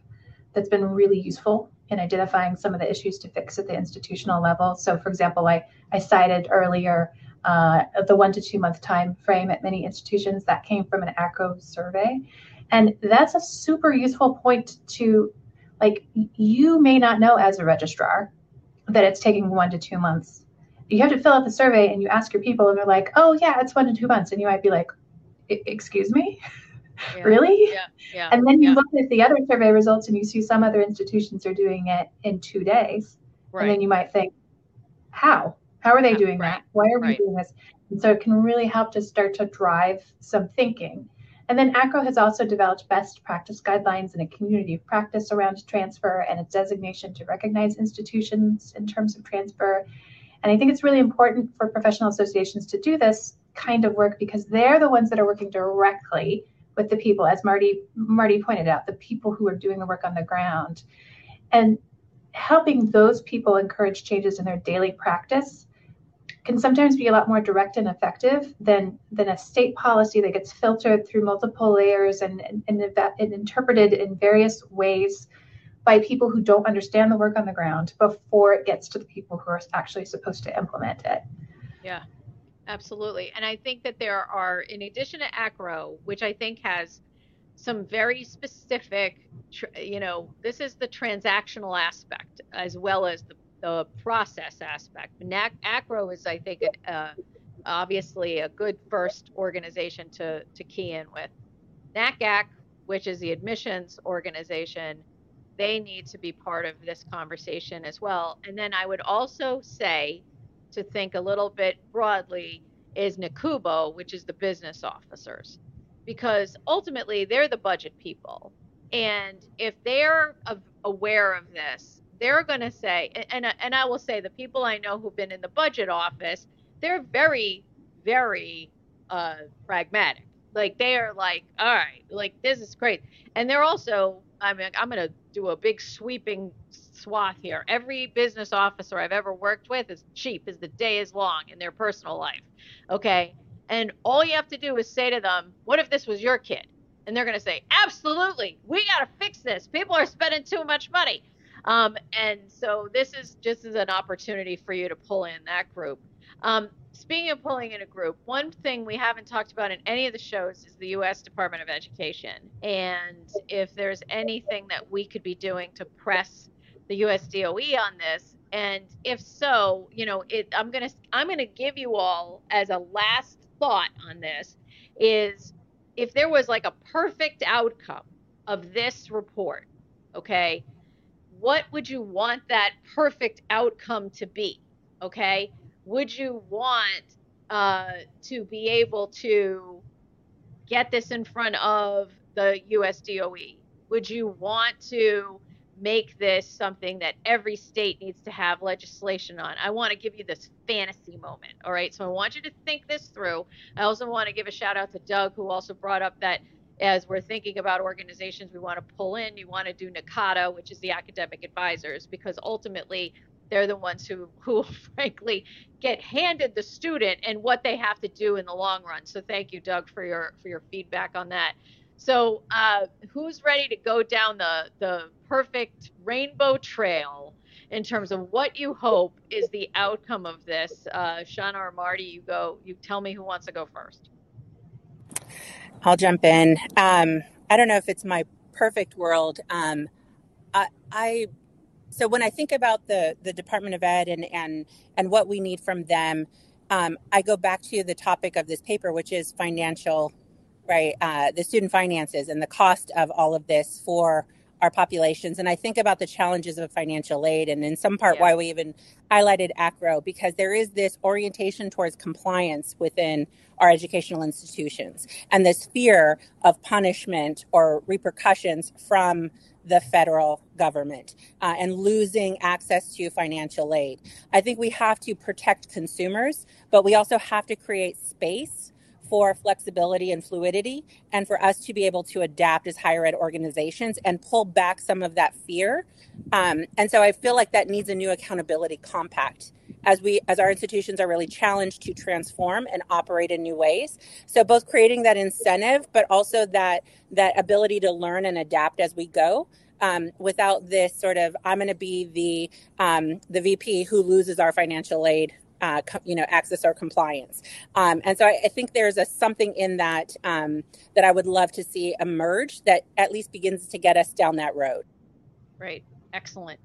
that's been really useful in identifying some of the issues to fix at the institutional level. So, for example, I, I cited earlier uh, the one to two month time frame at many institutions that came from an AACRAO survey. And that's a super useful point to like you may not know as a registrar that it's taking one to two months you have to fill out the survey and you ask your people and they're like, oh yeah, it's one to two months. And you might be like, excuse me? <laughs> Yeah. really? Yeah. yeah. And then you yeah. look at the other survey results and you see some other institutions are doing it in two days. Right. And then you might think, how? How are they doing right. that? Why are right. we doing this? And so it can really help to start to drive some thinking. And then AACRAO has also developed best practice guidelines and a community of practice around transfer and a designation to recognize institutions in terms of transfer. And I think it's really important for professional associations to do this kind of work because they're the ones that are working directly with the people, as Marty Marty pointed out, the people who are doing the work on the ground, and helping those people encourage changes in their daily practice can sometimes be a lot more direct and effective than than a state policy that gets filtered through multiple layers and and, and, and interpreted in various ways by people who don't understand the work on the ground before it gets to the people who are actually supposed to implement it. Yeah, absolutely. And I think that there are, in addition to AACRAO, which I think has some very specific, you know, this is the transactional aspect as well as the, the process aspect. NAC, AACRAO is, I think, uh, obviously a good first organization to, to key in with. NACAC, which is the admissions organization, they need to be part of this conversation as well. And then I would also say to think a little bit broadly is NACUBO, which is the business officers, because ultimately they're the budget people. And if they're aware of this, they're going to say, and, and I will say the people I know who've been in the budget office, they're very, very uh, pragmatic. Like they are like, all right, like this is great. And they're also, I mean, I'm going to do a big sweeping swath here. Every business officer I've ever worked with is cheap as the day is long in their personal life. Okay. And all you have to do is say to them, What if this was your kid? And they're going to say, Absolutely. We got to fix this. People are spending too much money. Um, and so this is just as an opportunity for you to pull in that group. Um, speaking of pulling in a group, one thing we haven't talked about in any of the shows is the U.S. Department of Education. And if there's anything that we could be doing to press the USDOE on this? And if so, you know, it, I'm gonna I'm gonna give you all as a last thought on this is if there was like a perfect outcome of this report, okay, what would you want that perfect outcome to be? Okay, would you want uh, to be able to get this in front of the USDOE? Would you want to make this something that every state needs to have legislation on. I want to give you this fantasy moment. All right. So I want you to think this through. I also want to give a shout out to Doug, who also brought up that as we're thinking about organizations we want to pull in, you want to do NACADA, which is the academic advisors, because ultimately they're the ones who, <laughs> who frankly get handed the student and what they have to do in the long run. So thank you, Doug, for your for your feedback on that. So, uh, who's ready to go down the the perfect rainbow trail in terms of what you hope is the outcome of this? Uh, Shanna or Marty, you go. You tell me who wants to go first. I'll jump in. Um, I don't know if it's my perfect world. Um, I, I so when I think about the the Department of Ed and and and what we need from them, um, I go back to the topic of this paper, which is financial right? Uh, the student finances and the cost of all of this for our populations. And I think about the challenges of financial aid and in some part yeah. why we even highlighted AACRAO because there is this orientation towards compliance within our educational institutions and this fear of punishment or repercussions from the federal government uh, and losing access to financial aid. I think we have to protect consumers, but we also have to create space for flexibility and fluidity and for us to be able to adapt as higher ed organizations and pull back some of that fear. Um, and so I feel like that needs a new accountability compact as we as our institutions are really challenged to transform and operate in new ways so both creating that incentive but also that that ability to learn and adapt as we go um, without this sort of i'm going to be the um, the vp who loses our financial aid uh, you know, access or compliance. Um, and so I, I, think there's a something in that um, that I would love to see emerge that at least begins to get us down that road. Right. Excellent.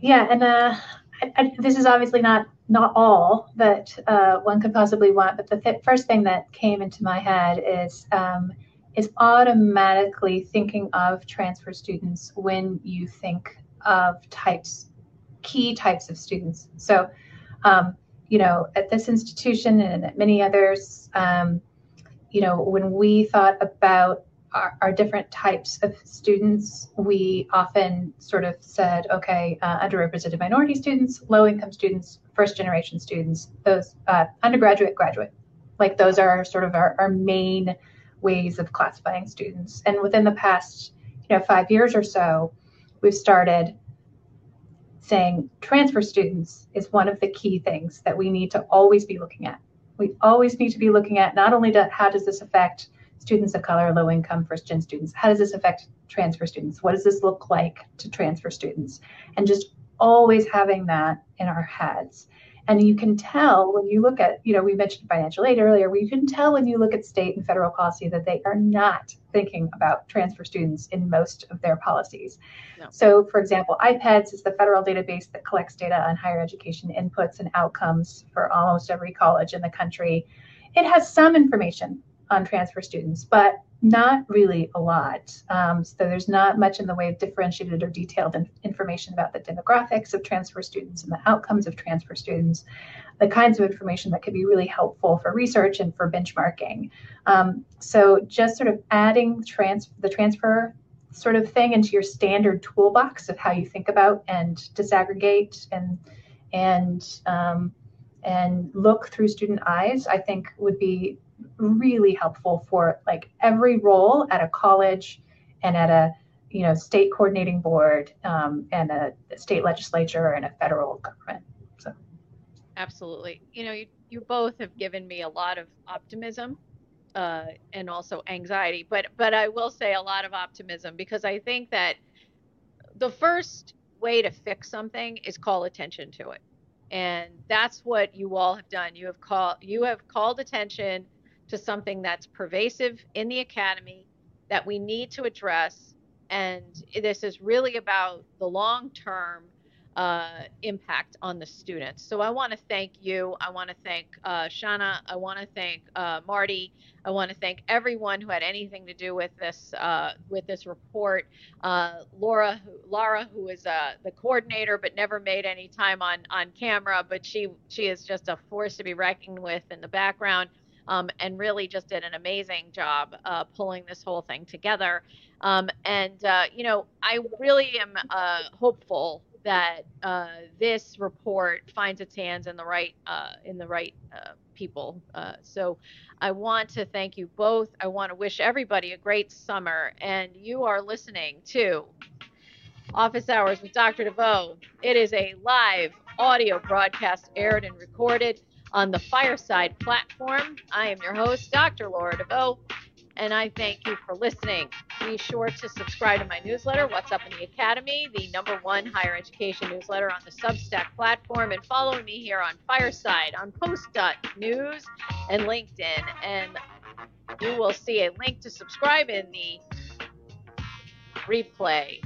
Yeah, and uh, I, I, this is obviously not not all that uh, one could possibly want, but the th- first thing that came into my head is um, is automatically thinking of transfer students when you think of types, key types of students. So, um, you know, at this institution and at many others, um, you know, when we thought about our, our, different types of students, we often sort of said, okay, uh, underrepresented minority students, low income students, first generation students, those uh, undergraduate, graduate. Like those are sort of our, our main ways of classifying students. And within the past, you know, five years or so, we've started saying transfer students is one of the key things that we need to always be looking at. We always need to be looking at not only to, how does this affect students of color, low income, first gen students, how does this affect transfer students? What does this look like to transfer students? And just always having that in our heads. And you can tell when you look at, you know, we mentioned financial aid earlier, where you can tell when you look at state and federal policy that they are not thinking about transfer students in most of their policies. No. So, for example, IPEDS is the federal database that collects data on higher education inputs and outcomes for almost every college in the country. It has some information on transfer students, but not really a lot. Um, so there's not much in the way of differentiated or detailed in- information about the demographics of transfer students and the outcomes of transfer students, the kinds of information that could be really helpful for research and for benchmarking. Um, so just sort of adding trans- the transfer sort of thing into your standard toolbox of how you think about and disaggregate and and um, and look through student eyes, I think would be really helpful for like every role at a college and at a you know state coordinating board um, and a, state legislature and a federal government so. Absolutely. You know you, you both have given me a lot of optimism uh, and also anxiety but but i will say a lot of optimism because i think that the first way to fix something is call attention to it. And that's what you all have done. You have called you have called attention to something that's pervasive in the academy that we need to address. And this is really about the long term uh, impact on the students. So I want to thank you. I want to thank uh, Shanna. I want to thank uh, Marty. I want to thank everyone who had anything to do with this uh, with this report. Uh, Laura, who, Laura, who is uh, the coordinator but never made any time on on camera, but she she is just a force to be reckoned with in the background um, and really just did an amazing job uh, pulling this whole thing together. Um, and uh, you know, I really am uh, hopeful that uh, this report finds its hands in the right uh, in the right uh, people. so I want to thank you both. I want to wish everybody a great summer. And you are listening to Office Hours with Dr. De Veau. It is a live audio broadcast aired and recorded on the Fireside platform. I am your host, Dr. Laura De Veau, and I thank you for listening. Be sure to subscribe to my newsletter, What's Up in the Academy, the number one higher education newsletter on the Substack platform, and follow me here on Fireside, on Post.news, and LinkedIn. And you will see a link to subscribe in the replay.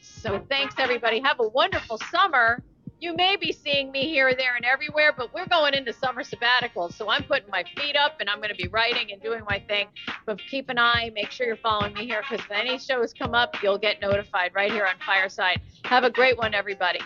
So thanks, everybody. Have a wonderful summer you may be seeing me here, there, and everywhere, but we're going into summer sabbatical. So I'm putting my feet up and I'm going to be writing and doing my thing. But keep an eye, make sure you're following me here because if any shows come up, you'll get notified right here on Fireside. Have a great one, everybody.